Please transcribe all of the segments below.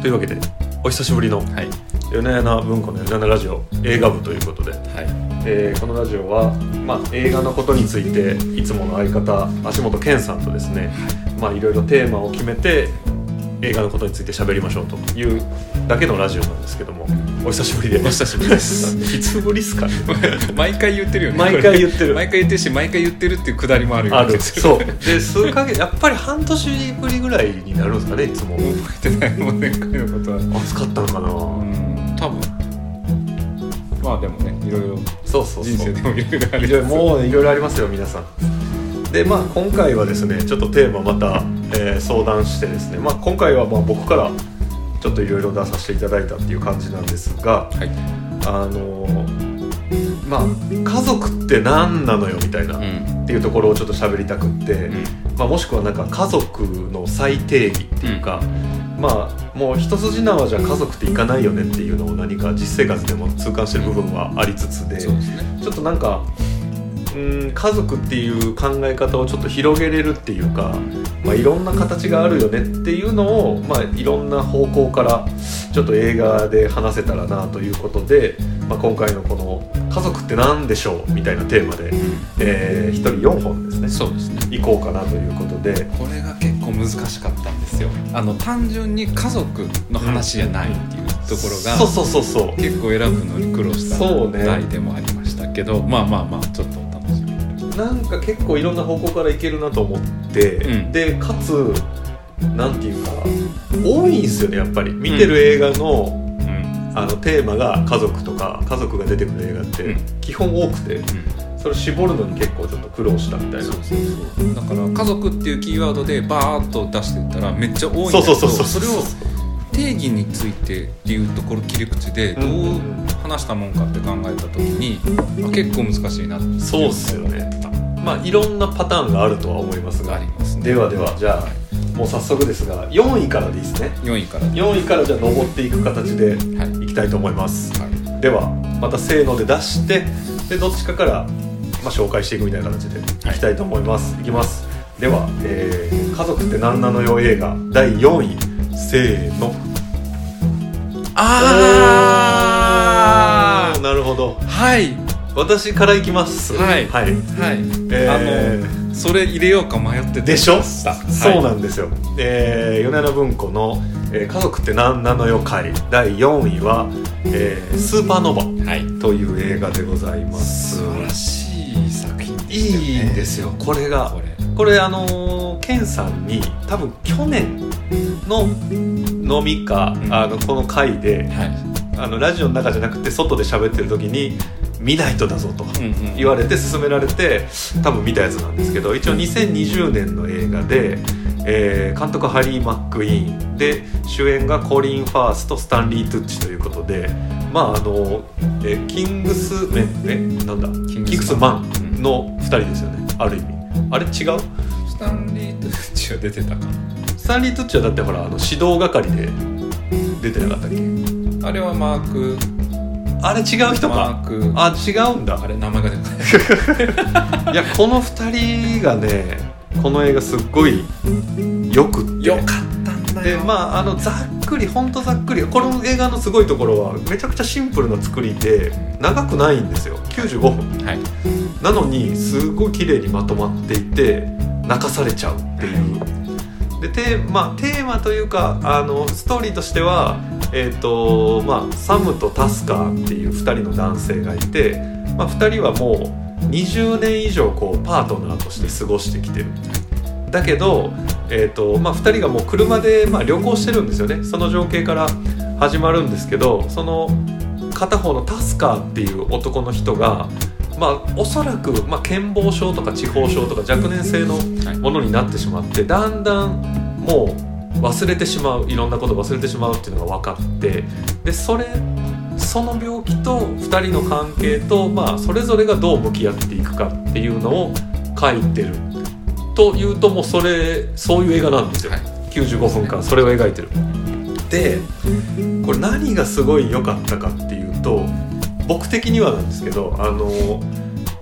というわけでお久しぶりのはい。米山文庫の米山ラジオ映画部ということで、はい。えーこのラジオは、まあ、映画のことについていつもの相方足本健さんとですね、まあ、いろいろテーマを決めて映画のことについて喋りましょうというだけのラジオなんですけどもお久しぶりでお久しぶりです。いつぶりっすかね。毎回言ってるよね。毎回言ってる。毎回言ってるし毎回言ってるっていうくだりもあるよ。ある。ねそう。で数ヶ月やっぱり半年ぶりぐらいになるんですかねいつも。覚えてない。もん前回のことは。暑かったのかな、うん多分。まあでもねいろいろそうそうそう。人生でもいろいろあります。もういろいろありますよ皆さん。でまあ今回はですねちょっとテーマまた、えー相談してですね。まあ今回はまあ僕からちょっといろいろ出させていただいたっていう感じなんですがはい。あのーまあ家族って何なのよみたいな、うん。っていうところをちょっと喋りたくって、うん。まあ、もしくはなんか家族の最定義っていうか、まあもう一筋縄じゃ家族っていかないよねっていうのを何か実生活でも痛感してる部分はありつつで、ですね。ちょっとなんかうん家族っていう考え方をちょっと広げれるっていうか、まあ、いろんな形があるよねっていうのを、まあ、いろんな方向からちょっと映画で話せたらなということで、まあ、今回のこの「家族って何でしょう?」みたいなテーマで、え1人4本ですねそうですね。行こうかなということで。これが結構難しかったんですよ。あの単純に家族の話じゃないっていうところが、そうそうそうそう結構選ぶのに苦労したそうね題でもありましたけど、まあまあまあちょっとなんか結構いろんな方向からいけるなと思って、うん。でかつなんていうか多いんですよねやっぱり。見てる映画の、うん。あのテーマが家族とか家族が出てくる映画ってうん。基本多くてそれを絞るのに結構ちょっと苦労したみたいな。だから家族っていうキーワードでバーッと出していったらめっちゃ多いんだけどそうそうそうそう。それを定義についてっていうところ切り口でどう話したもんかって考えた時に、あ結構難しいなって。いそうっすよね。まあいろんなパターンがあるとは思いますあがりますね。ではではじゃあもう早速ですが4位からでいいですね。4位から4位からじゃあ登っていく形ではい。いきたいと思います。はい。ではまたせーので出してでどっちかから、まあ、紹介していくみたいな形でい。きたいと思います、い、きます。では、えー家族って何なのよ」映画。第4位。せーのあおーなるほど。あはい。私からいきます。はい。はい。はい、えー。あのそれ入れようか迷ってでしょ、した。そうなんですよ、えー、米田文庫の、えー家族って何なのよ」回第4位は、えースーパーノヴはい。ァ」という映画でございます。素晴らしい作品でしたよね。いいんですよ。これが。これ。これあのーケンさんに多分去年の飲みか、うん。あのこの回ではい。あのラジオの中じゃなくて外で喋ってる時に見ないとだぞと言われて勧められて多分見たやつなんですけど一応2020年の映画で、えー監督ハリー・マック・イーン。で主演がコリン・ファースとスタンリー・トゥッチということでまああの、えーキングスメンえなんだ？キングスマン。の2人ですよねある意味。あれ違う？スタンリー・トゥッチは出てたかスタンリー・トゥッチはだってほらあの指導係で出てなかったっけ？あれはマーク。あれ違う人か。マーク。あ違うんだ。あれ名前が出てない。いやこの2人がねこの映画すっごいよくって。よかったんだでよまああのざっくりほんとざっくりこの映画のすごいところはめちゃくちゃシンプルな作りで長くないんですよ。95分。はい。なのにすごい綺麗にまとまっていて泣かされちゃうっていうでテー,、まあ、テーマというかあのストーリーとしては、えーとまあ、サムとタスカーっていう2人の男性がいて、まあ、2人はもう20年以上こうパートナーとして過ごしてきてる。だけど、えーとまあ、2人がもう車で、まあ、旅行してるんですよね。その情景から始まるんですけどその片方のタスカーっていう男の人がまあおそらく、まあ、健忘症とか痴呆症とか若年性のはい。ものになってしまってだんだんもう忘れてしまういろんなこと忘れてしまうっていうのが分かってでそれその病気と2人の関係と、まあ、それぞれがどう向き合っていくかっていうのを書いてる。というともうそれそういう映画なんですよ、はい。95分間それを描いてる。でこれ何がすごい良かったかっていうと僕的にはなんですけどあの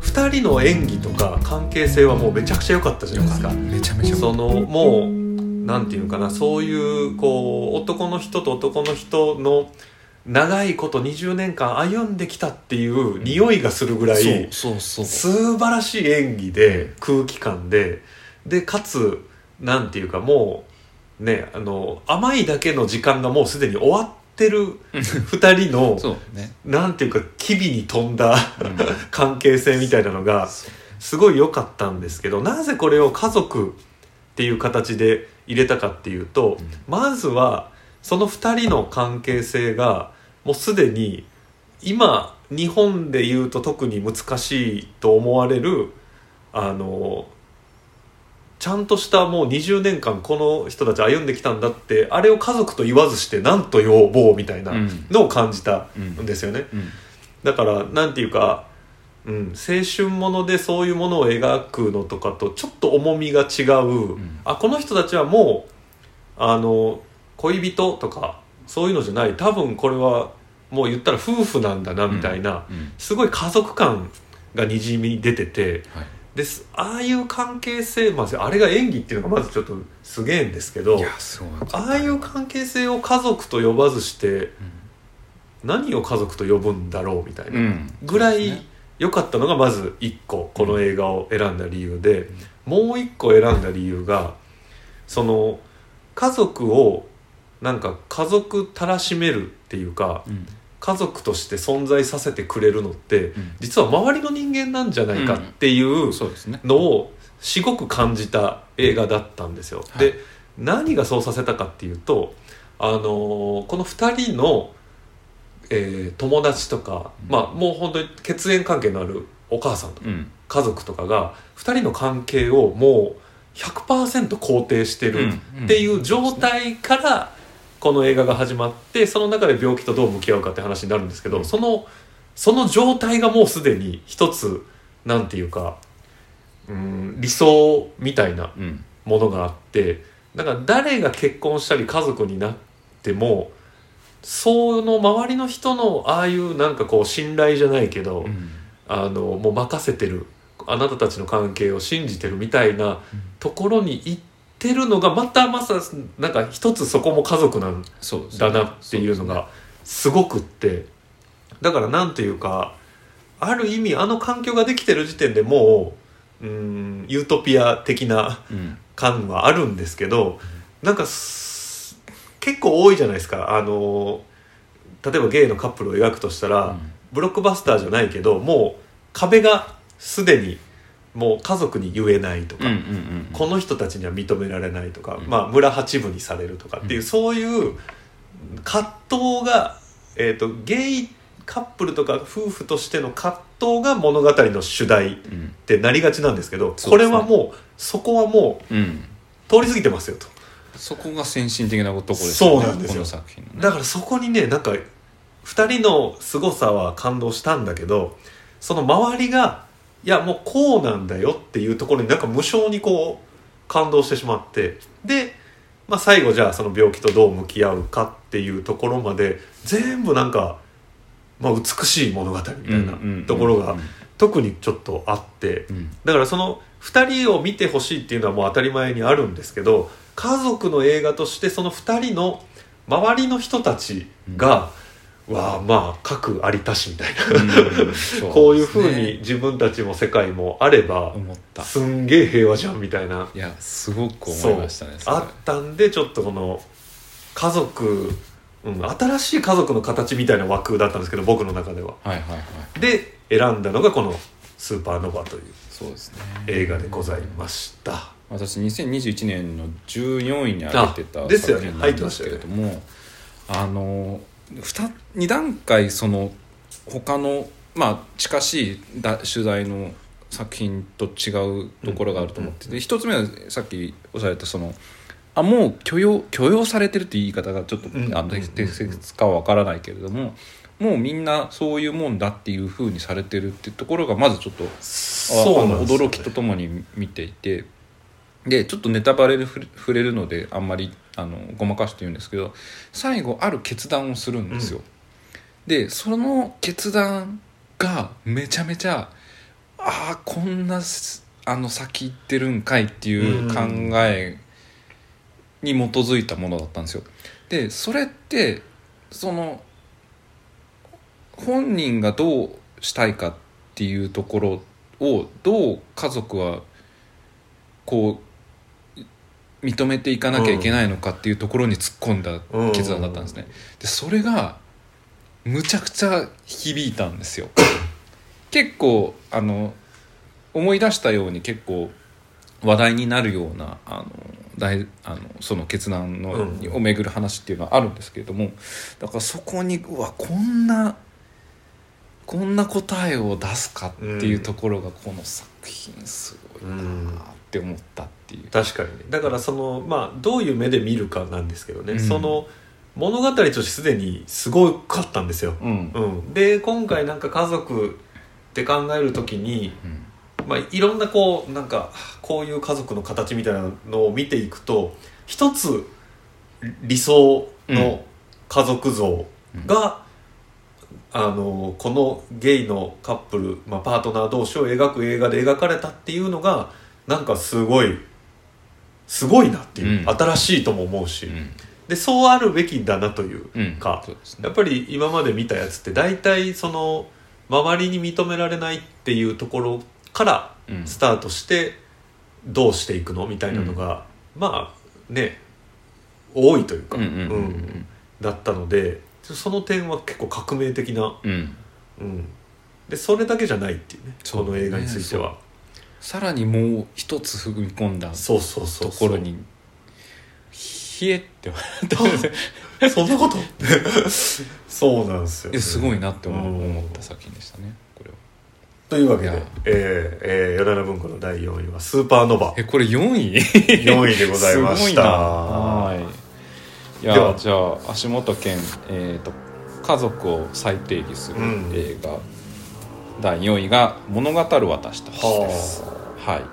2人の演技とか関係性はもうめちゃくちゃ良かったじゃないですか。めちゃめちゃそのもうなんていうのかなそういうこう男の人と男の人の長いこと20年間歩んできたっていう匂いがするぐらい、素晴らしい演技で空気感ででかつなんていうかもうねあの甘いだけの時間がもうすでに終わってる二人のね。なんていうか機微に飛んだうん。関係性みたいなのがすごい良かったんですけどなぜこれを家族っていう形で入れたかっていうと、うん。まずはその2人の関係性がもうすでに今日本で言うと特に難しいと思われるあのちゃんとしたもう20年間この人たち歩んできたんだってあれを家族と言わずして何と呼ぼうみたいなうん。のを感じたうんんですよね。うん。だからなんていうか、うん、青春ものでそういうものを描くのとかとちょっと重みが違う、ん。あこの人たちはもうあの恋人とかそういうのじゃない。多分これはもう言ったら夫婦なんだなみたいな、うん。すごい家族感がにじみ出ててはいです。ああいう関係性、まあ、あれが演技っていうのがまずちょっとすげえんですけどいやすごいああいう関係性を家族と呼ばずして何を家族と呼ぶんだろうみたいな。うん。ぐらい良かったのがまず1個この映画を選んだ理由で、もう1個選んだ理由がその家族をなんか家族たらしめるっていうかうん家族として存在させてくれるのってうん。実は周りの人間なんじゃないかっていうそうですね。のをすごく感じた映画だったんですよ。はい。で何がそうさせたかっていうと、あのーこの2人の、えー友達とか、うん。まあもう本当に血縁関係のあるお母さんとかうん。家族とかが2人の関係をもう100%肯定してるっていう状態からこの映画が始まってその中で病気とどう向き合うかって話になるんですけど、うん。そのその状態がもうすでに一つなんていうかうん理想みたいなうん。ものがあってだから誰が結婚したり家族になってもその周りの人のああいうなんかこう信頼じゃないけど、うん。あのもう任せてるあなたたちの関係を信じてるみたいなところに行ってるのがまたまさなんか一つそこも家族なんだなっていうのがすごくってだからなんていうかある意味あの環境ができてる時点でもううんユートピア的なうん。感はあるんですけどなんかす結構多いじゃないですか。あの例えばゲイのカップルを描くとしたら、ブロックバスターじゃないけどもう壁がすでにもう家族に言えないとか、うんうんうんこの人たちには認められないとか、うん。まあ、村八分にされるとかっていう、うん。そういう葛藤が、えー、とゲイカップルとか夫婦としての葛藤が物語の主題っうんてなりがちなんですけどそうですねこれはもうそこはもううん。通り過ぎてますよと。そこが先進的なところですそうなんですよ。この作品のね。だからそこにねなんか2人の凄さは感動したんだけどその周りがいやもうこうなんだよっていうところになんか無性にこう感動してしまってで、まあ、最後じゃあその病気とどう向き合うかっていうところまで全部なんか、まあ、美しい物語みたいなところが特にちょっとあってうん。だからその2人を見てほしいっていうのはもう当たり前にあるんですけど家族の映画としてその2人の周りの人たちが、わあまあ各ありたしみたいな、うん。そこういうふうに自分たちも世界もあれば思った。すんげえ平和じゃんみたいな。いやすごく思いましたねあったんでちょっとこの家族、うん、新しい家族の形みたいな枠だったんですけど僕の中では。はいはいはい。で選んだのがこの「スーパーノヴァ」というそうですね。映画でございました。私2021年の14位に挙げてたあですよね。作品なんですけれどもあの 2, 二段階その他のまあ近しいだ取材の作品と違うところがあると思ってて、一つ目はさっきおっしゃられたそのあもう許容許容されてるっていう言い方がちょっと、適切かは分からないけれどももうみんなそういうもんだっていうふうにされてるっていうところがまずちょっとあそうね。驚きとともに見ていてでちょっとネタバレで触れるのであんまりあのごまかして言うんですけど最後ある決断をするんですよ、でその決断がめちゃめちゃああこんなすあの先行ってるんかいっていう考えに基づいたものだったんですよ。でそれってその本人がどうしたいかっていうところをどう家族はこう認めていかなきゃいけないのかっていうところに突っ込んだ決断だったんですね。でそれがむちゃくちゃ響いたんですよ。結構あの思い出したように結構話題になるようなあの大あのその決断の、うんをめぐる話っていうのはあるんですけれどもだからそこにうわこんなこんな答えを出すかっていうところがこの作品すごいなって思ったっていう。確かにね。だからそのまあどういう目で見るかなんですけどね、うん。その物語としてすでにすごかったんですよ、うん。うん、で今回なんか家族って考えるときに、うん。まあ、いろんなこうなんかこういう家族の形みたいなのを見ていくと一つ理想の家族像が、あのこのゲイのカップル、まあ、パートナー同士を描く映画で描かれたっていうのがなんかすごいすごいなっていう、うん。新しいとも思うし、うん。でそうあるべきだなといううん。か、そうですね。やっぱり今まで見たやつって大体その周りに認められないっていうところからうん。スタートしてどうしていくのみたいなのが、まあね多いというか、うんうんうんうん。うんだったのでその点は結構革命的な、うん。うん、でそれだけじゃないっていうねそうこの映画についてはさらにもう一つ踏み込んだそうそうそうところに冷えって笑ったそんなこと？そうなんですよ、いやすごいなって思った作品でしたねこれは。というわけでえーえー、ヨナラ文庫の第4位は「スーパーノヴァえこれ4位」4位でございました。はい。やじゃあ足元健、えー、と家族を再定義するうん。映画、第4位が「物語る私たち」ですはい。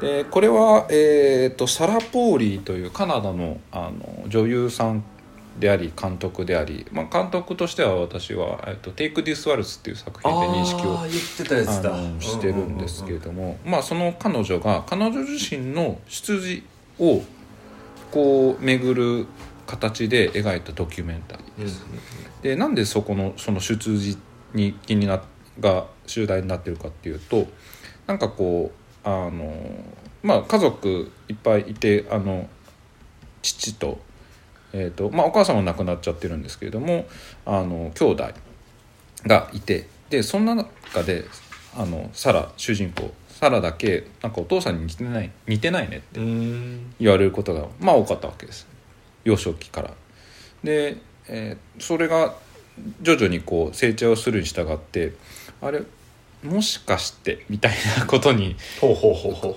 でこれは、えー、とサラ・ポーリーというカナダのあの女優さんであり監督であり、まあ、監督としては私は「えー、とテイク・ディス・ワルツ」っていう作品で認識をあー言ってたやつだ。あのしてるんですけれども、まあその彼女が彼女自身の出自をこう巡る形で描いたドキュメンタリーうんうんです。でなんでそこのその出自に気になが集大になってるかっていうとなんかこうあのまあ家族いっぱいいてあの父と,、えーとまあ、お母さんは亡くなっちゃってるんですけれどもあの兄弟がいてでそんな中であのサラ主人公サラだけなんかお父さんに似てない似てないねって言われることがまあ多かったわけです幼少期から。で、えーそれが徐々にこう成長するに従ってあれもしかしてみたいなことに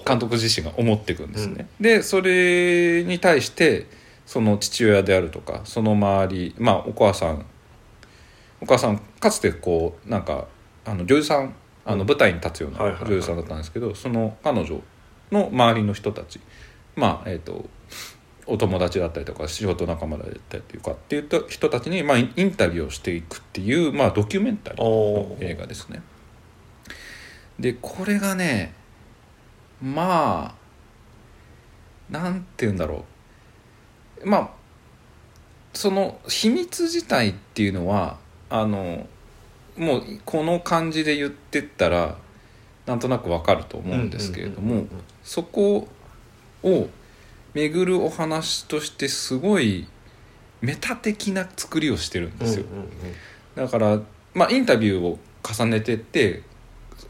監督自身が思っていくんですね。でそれに対してその父親であるとかその周りまあお母さんお母さんかつてこうなんかあの女優さんあの舞台に立つような女優さんだったんですけどその彼女の周りの人たちまあえっ、とお友達だったりとか仕事仲間だったりとかっていった人たちに、まあ、インインタビューをしていくっていう、まあ、ドキュメンタリーの映画ですね。でこれがねまあなんて言うんだろう。まあその秘密自体っていうのはあのもうこの感じで言ってったらなんとなくわかると思うんですけれどもそこを巡るお話としてすごいメタ的な作りをしてるんですよ。だから、まあ、インタビューを重ねてって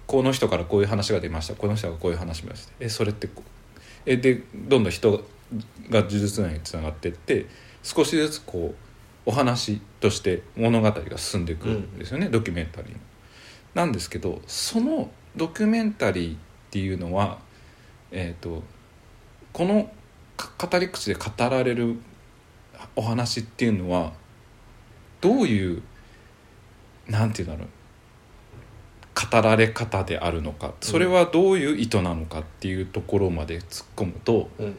この人からこういう話が出ました。この人がこういう話しましたえそれってえでどんどん人が呪術内につながってって少しずつこうお話として物語が進んでいくんですよね、ドキュメンタリーの。なんですけどそのドキュメンタリーっていうのは、えー、とこのか語り口で語られるお話っていうのはどういうなんていうんだろう語られ方であるのか。それはどういう意図なのかっていうところまで突っ込むと,、うん。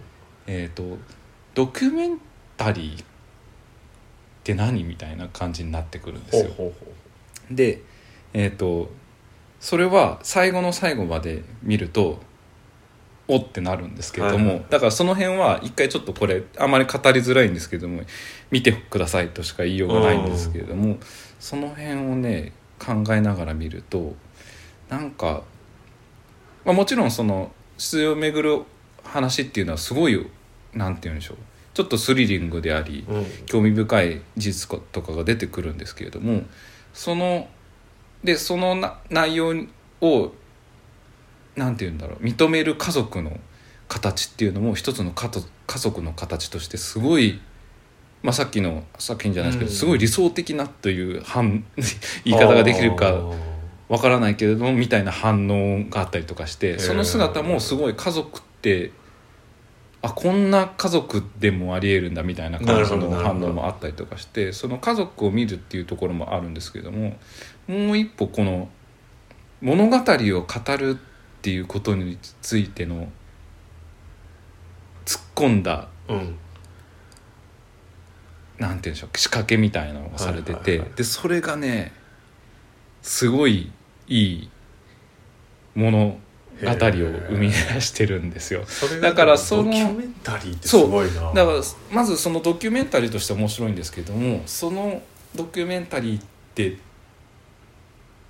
えー、とドキュメンタリーって何みたいな感じになってくるんですよ。でえっ、とそれは最後の最後まで見るとおってなるんですけれども、はいだからその辺は一回ちょっとこれあまり語りづらいんですけども見てくださいとしか言いようがないんですけれどもその辺をね考えながら見るとなんか、まあ、もちろんその出場をめぐる話っていうのはすごいなんて言うんでしょう。ちょっとスリリングでありうん。興味深い事実とかが出てくるんですけれどもそのでそのな内容をなんて言うんだろう認める家族の形っていうのも一つの家族家族の形としてすごい、まあ、さっきの作品じゃないですけど、うん。すごい理想的なという反 言い方ができるあかーわからないけれどもみたいな反応があったりとかしてー。その姿もすごい家族ってあこんな家族でもありえるんだみたいな感じの反応もあったりとかしてその家族を見るっていうところもあるんですけれどももう一歩この物語を語るっていうことについての突っ込んだうん。なんて言うんでしょう仕掛けみたいなのがされてて、でそれがねすごいいい物語を生み出してるんですよ。だからそのドキュメンタリーってすごいな。だからまずそのドキュメンタリーとして面白いんですけどもそのドキュメンタリーって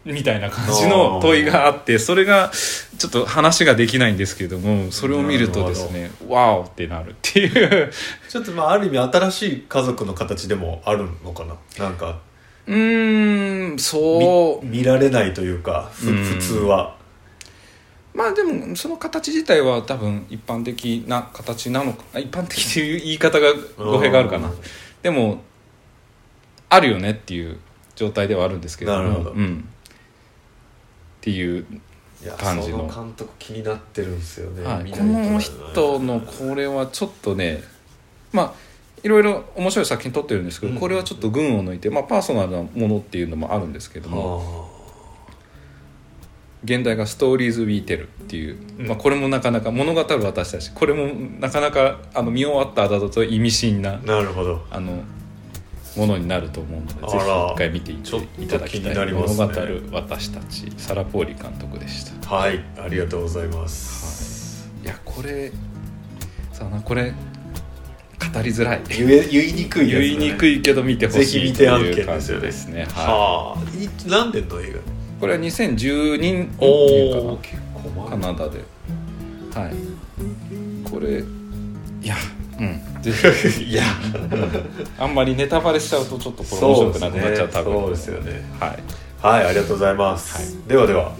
みたいな感じの問いがあってそれがちょっと話ができないんですけどもそれを見るとですねワオってなるっていう。ちょっとまあある意味新しい家族の形でもあるのかな。なんかうーんみそう。見られないというか普通は。まあでもその形自体は多分一般的な形なのかあ一般的っていう言い方が語弊があるかな。うんでもあるよねっていう状態ではあるんですけれど。もなるほど。うん、っていう、いや感じの監督気になってるんですよね、はい、この人のこれはちょっとねまあいろいろ面白い作品撮ってるんですけど、うん。これはちょっと群を抜いて、まあ、パーソナルなものっていうのもあるんですけども、は現代が「ストーリーズ・ウィーテル」っていう、うん。まあ、これもなかなか物語る私たちこれもなかなかあの見終わった後だと意味深なあなるほど。あのものになると思うのでぜひ一回見ていただきたいなりますね。物語る私たちサラ・ポーリ監督でした。はい。ありがとうございます、い。やこれさあなこれ語りづらい。言え言いにくいね、言いにくいけど見てほしいという感ですよねじですねはいはあ。い何年の映これは2012年画おお結構かなカナダで。はい。これいやうん。いや。あんまりネタバレしちゃうとちょっとこれ面白くなくなっちゃう多分。そうですね。そうですよね。はい。はいありがとうございます、ではでは